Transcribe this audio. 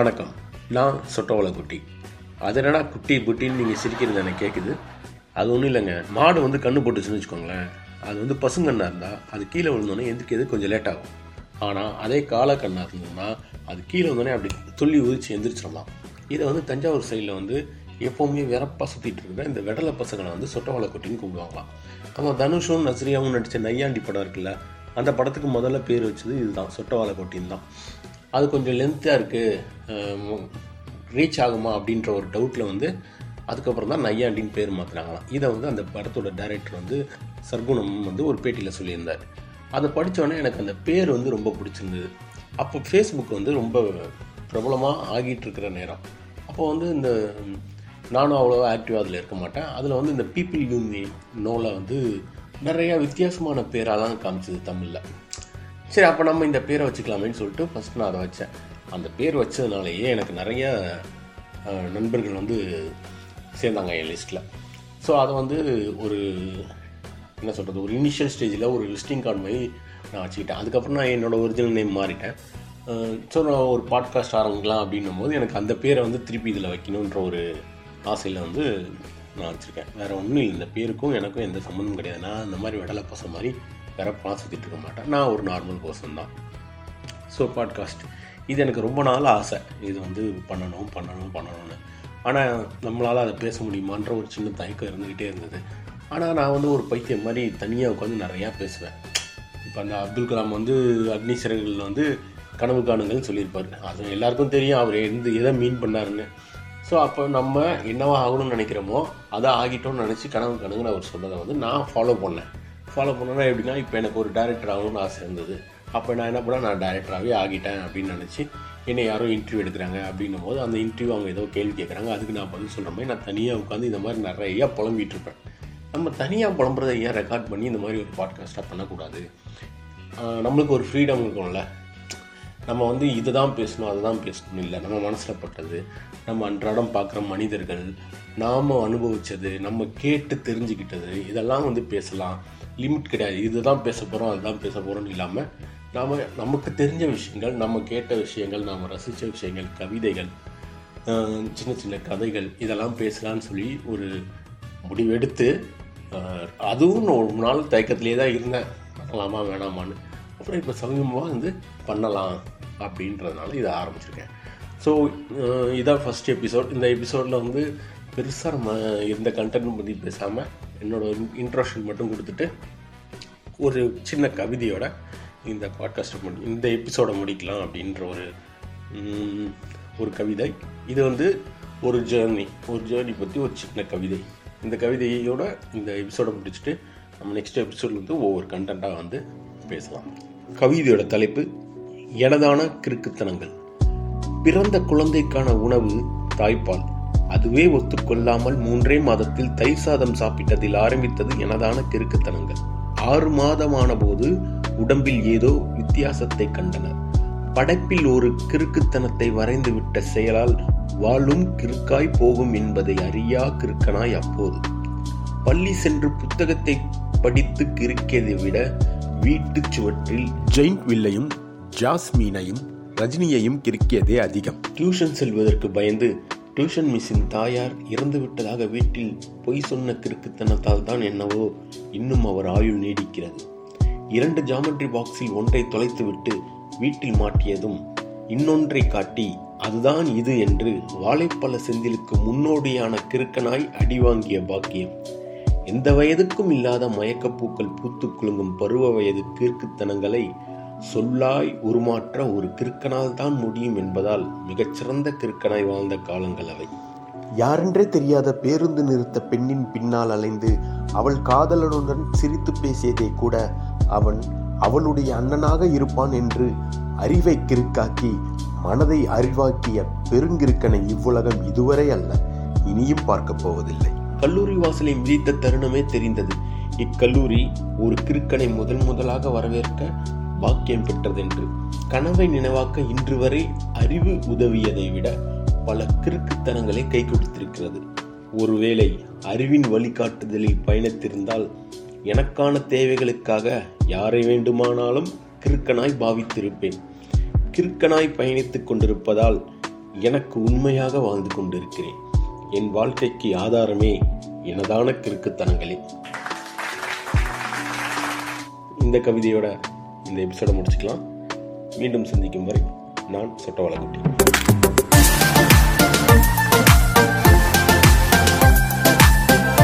வணக்கம். நான் சொட்டவளை குட்டி அது என்னடா குட்டி புட்டின்னு நீங்கள் சிரிக்கிறது எனக்கு கேட்குது அது ஒன்றும் இல்லைங்க. மாடு வந்து கண்ணு போட்டுச்சுன்னு வச்சுக்கோங்களேன். அது வந்து பசுங்கண்ணாக இருந்தால் அது கீழே விழுந்தோடனே எந்திரிக்கிறது கொஞ்சம் லேட் ஆகும். ஆனால் அதே காலக்கண்ணா இருந்ததுன்னா அது கீழே வந்தோடனே அப்படி துள்ளி உதிச்சு எந்திரிச்சிடலாம். இதை வந்து தஞ்சாவூர் சைடில் வந்து எப்போவுமே வெறப்பாக சுற்றிட்டு இருக்கிற இந்த வெடலை பசங்களை வந்து சொட்டவளை குட்டின்னு கூப்பிடுவாங்களாம். நம்ம தனுஷும் நஸ்ரியாவும் நடித்த நையாண்டி படம் இருக்குல்ல அந்த படத்துக்கு முதல்ல பேர் வச்சது இதுதான். சொட்டவாளை கொட்டின்னு தான் அது கொஞ்சம் லென்த்தாக இருக்குது ரீச் ஆகுமா அப்படின்ற ஒரு டவுட்டில் வந்து அதுக்கப்புறம் தான் நையாண்டின்னு பேர் மாற்றினாங்களாம் இதை வந்து அந்த படத்தோட டைரக்டர் வந்து சர்க்குணம் வந்து ஒரு பேட்டியில் சொல்லியிருந்தார். அதை படித்தோடனே எனக்கு அந்த பேர் வந்து ரொம்ப பிடிச்சிருந்தது. அப்போ ஃபேஸ்புக் வந்து ரொம்ப பிரபலமாக ஆகிட்டு இருக்கிற நேரம். அப்போ வந்து இந்த நானும் அவ்வளோவா ஆக்டிவாக அதில் இருக்க மாட்டேன். அதில் வந்து இந்த பீப்புள் யூ மீ நோவில் வந்து நிறையா வித்தியாசமான பேராலாம் காமிச்சது தமிழில். சரி அப்போ நம்ம இந்த பேரை வச்சுக்கலாமேன்னு சொல்லிட்டு ஃபஸ்ட் நான் அதை வச்சேன். அந்த பேர் வச்சதுனாலேயே எனக்கு நிறைய நண்பர்கள் வந்து சேர்ந்தாங்க என் லிஸ்ட்டில் ஸோ அதை வந்து ஒரு என்ன சொல்கிறது ஒரு இனிஷியல் ஸ்டேஜில் ஒரு விஸ்டிங் கார்டு மாதிரி நான் வச்சுக்கிட்டேன். அதுக்கப்புறம் நான் என்னோடய ஒரிஜினல் நேம் மாறிட்டேன். ஸோ நான் ஒரு பாட்காஸ்ட் ஆரம்பிக்கலாம் அப்படின்னும் போது எனக்கு அந்த பேரை வந்து திருப்பி இதில் வைக்கணுன்ற ஒரு ஆசையில் வந்து நான் வச்சுருக்கேன். வேறு ஒன்றும் இல்லை. இந்த பேருக்கும் எனக்கும் எந்த சம்மந்தமும் கிடையாது. நான் இந்த மாதிரி விடலை பசங்க மாதிரி யாரும் பணம் சுற்றிட்டு இருக்க மாட்டேன். நான் ஒரு நார்மல் பர்சன் தான். ஸோ பாட்காஸ்ட் இது எனக்கு ரொம்ப நாள் ஆசை. இது வந்து பண்ணணும் பண்ணணும் பண்ணணும்னு. ஆனால் நம்மளால் அதை பேச முடியுமான்ற ஒரு சின்ன தயக்கம் இருந்துக்கிட்டே இருந்தது. ஆனால் நான் வந்து ஒரு பைத்தியம் மாதிரி தனியாக உட்காந்து நிறையா பேசுவேன். இப்போ அந்த அப்துல் கலாம் வந்து அக்னி சிறகுகளில் வந்து கனவு காணுங்கள்னு சொல்லியிருப்பார். அது எல்லாருக்கும் தெரியும். அவர் எந்த எதை மீன் பண்ணாருன்னு. ஸோ அப்போ நம்ம என்னவா ஆகணும்னு நினைக்கிறோமோ அதை ஆகிட்டோம்னு நினச்சி கனவு காணுங்கன்னு அவர் சொன்னதை வந்து நான் ஃபாலோ பண்ணேன். ஃபாலோ பண்ணனா எப்படின்னா இப்போ எனக்கு ஒரு டேரக்டர் ஆகணும்னு ஆசை இருந்தது. அப்போ நான் என்ன பண்ணேன்? நான் டேரக்டராகவே ஆகிட்டேன் அப்படின்னு நினச்சி என்னை யாரோ இன்டர்வியூ எடுக்கிறாங்க அப்படின்னும் போது அந்த இன்டர்வியூ அவங்க ஏதோ கேள்வி கேட்குறாங்க அதுக்கு நான் பதில் சொல்கிற மாதிரி நான் தனியாக உட்காந்து இந்த மாதிரி நிறையா புலம்பிகிட்டு இருப்பேன். நம்ம தனியாக புலம்புறதை ஏன் ரெக்கார்ட் பண்ணி இந்த மாதிரி ஒரு பாட்காஸ்ட்டாக பண்ணக்கூடாது? நம்மளுக்கு ஒரு ஃப்ரீடம் இருக்கும்ல. நம்ம வந்து இதை தான் பேசணும் அதை தான் பேசணும் இல்லை. நம்ம மனசில் பட்டது நம்ம அன்றாடம் பார்க்குற மனிதர்கள் நாம் அனுபவித்தது நம்ம கேட்டு தெரிஞ்சுக்கிட்டது இதெல்லாம் வந்து பேசலாம். லிமிட் கிடையாது. இதுதான் பேச போகிறோம் அதுதான் பேச போகிறோம்னு இல்லாமல் நாம் நமக்கு தெரிஞ்ச விஷயங்கள் நம்ம கேட்ட விஷயங்கள் நாம் ரசித்த விஷயங்கள் கவிதைகள் சின்ன சின்ன கதைகள் இதெல்லாம் பேசலாம்னு சொல்லி ஒரு முடிவெடுத்து அதுவும் நான் ஒரு நாள் தயக்கத்திலே தான் இருந்தேன். பண்ணலாமா வேணாமான்னு. அப்புறம் இப்போ சமீபமாக வந்து பண்ணலாம் அப்படின்றதுனால இதை ஆரம்பிச்சிருக்கேன். ஸோ இதான் ஃபஸ்ட் எபிசோட் இந்த எபிசோடில் வந்து பெருசாக நம்ம இருந்த கண்டென்ட் பற்றி பேசாமல் என்னோட இன்ட்ரோஷன் மட்டும் கொடுத்துட்டு ஒரு சின்ன கவிதையோட இந்த பாட்காஸ்ட்டை முடி இந்த எபிசோடை முடிக்கலாம் அப்படின்ற ஒரு ஒரு கவிதை. இது வந்து ஒரு ஜேர்னி ஒரு ஜேர்னி பற்றி ஒரு சின்ன கவிதை. இந்த கவிதையோட இந்த எபிசோடை முடிச்சுட்டு நம்ம நெக்ஸ்ட் எபிசோட்ல வந்து ஒவ்வொரு கண்டென்ட்டாக வந்து பேசலாம். கவிதையோட தலைப்பு எனதான கிறுக்குத்தனங்கள். பிறந்த குழந்தைக்கான உணவு தாய்ப்பால். அதுவே ஒத்துக்கொள்ளாமல் மூன்றே மாதத்தில் தயிர் சாதம் சாப்பிட்டதில் ஆரம்பித்தது எனதான கிறுக்குத்தனங்கள் ஆறு மாதமான போது உடம்பில் ஏதோ வித்தியாசத்தை கண்டனர். படைப்பில் ஒரு கிறுக்குத்தனத்தை வரைந்துவிட்ட செயலால் வாழும் கிறுக்காய் போகும் என்பதை அறியா கிறுக்கனாய் அப்போது. பள்ளி சென்று புத்தகத்தை படித்து கிறுக்கியதை விட வீட்டுச் சுவற்றில் ஜெயின்ட் வில்லையும் ஜாஸ்மீனையும் ரஜினியையும் கிறுக்கியதே அதிகம். டியூஷன் செல்வதற்கு பயந்து டியூஷன் மிஸ்ஸின் தாயார் இறந்து விட்டதாக வீட்டில் பொய் சொன்ன கிறுக்குத்தனத்தால் தான் என்னவோ இன்னும் அவர் ஆயுள் நீடிக்கிறது. இரண்டு ஜாமெட்ரி பாக்ஸில் ஒன்றை தொலைத்துவிட்டு வீட்டில் மாட்டியதும் இன்னொன்றை காட்டி அதுதான் இது என்று வாழைப்பழ செந்திலுக்கு முன்னோடியான கிறுக்கனாய் அடிவாங்கிய பாக்கியம். எந்த வயதுக்கும் இல்லாத மயக்கப்பூக்கள் பூத்து குலுங்கும் பருவ வயது கிறுக்குத்தனங்களை சொல்லாய் உருமாற்ற ஒரு கிறுக்கனால் தான் முடியும் என்பதால் மிகச்சிறந்த கிறுக்கனாய் வாழ்ந்த காலங்கள் அவை. யாரென்றே தெரியாத பேருந்து நிறுத்த பெண்ணின் பின்னால் அலைந்து அவள் காதலனுடன் சிரித்து பேசியதை கூட அவன் அவளுடைய அண்ணனாக இருப்பான் என்று அறிவை கிறுக்காக்கி மனதை அறிவாக்கிய பெருங்கிருக்கனை இவ்வுலகம் இதுவரை அல்ல இனியும் பார்க்கப் போவதில்லை. கல்லூரி வாசலை மிதித்த தருணமே தெரிந்தது. இக்கல்லூரி ஒரு கிறுக்கனை முதல் முதலாக வரவேற்க பாக்கியம் பெற்றதென்று. கனவை நினைவாக்க இன்று வரை அறிவு உதவியதை விட பல கிறுக்குத்தனங்களை கை கொடுத்திருக்கிறது. ஒருவேளை அறிவின் வழிகாட்டுதலில் பயணித்திருந்தால் எனக்கான தேவைகளுக்காக யாரை வேண்டுமானாலும் கிறுக்கனாய் பாவித்திருப்பேன். கிறுக்கனாய் பயணித்துக் கொண்டிருப்பதால் எனக்கு உண்மையாக வாழ்ந்து கொண்டிருக்கிறேன். என் வாழ்க்கைக்கு ஆதாரமே எனதான கிறுக்குத்தனங்களே. இந்த கவிதையோட இந்த எபிசோடை முடிச்சுக்கலாம். மீண்டும் சந்திக்கும் வரை நான் சொட்டவளக்குட்டி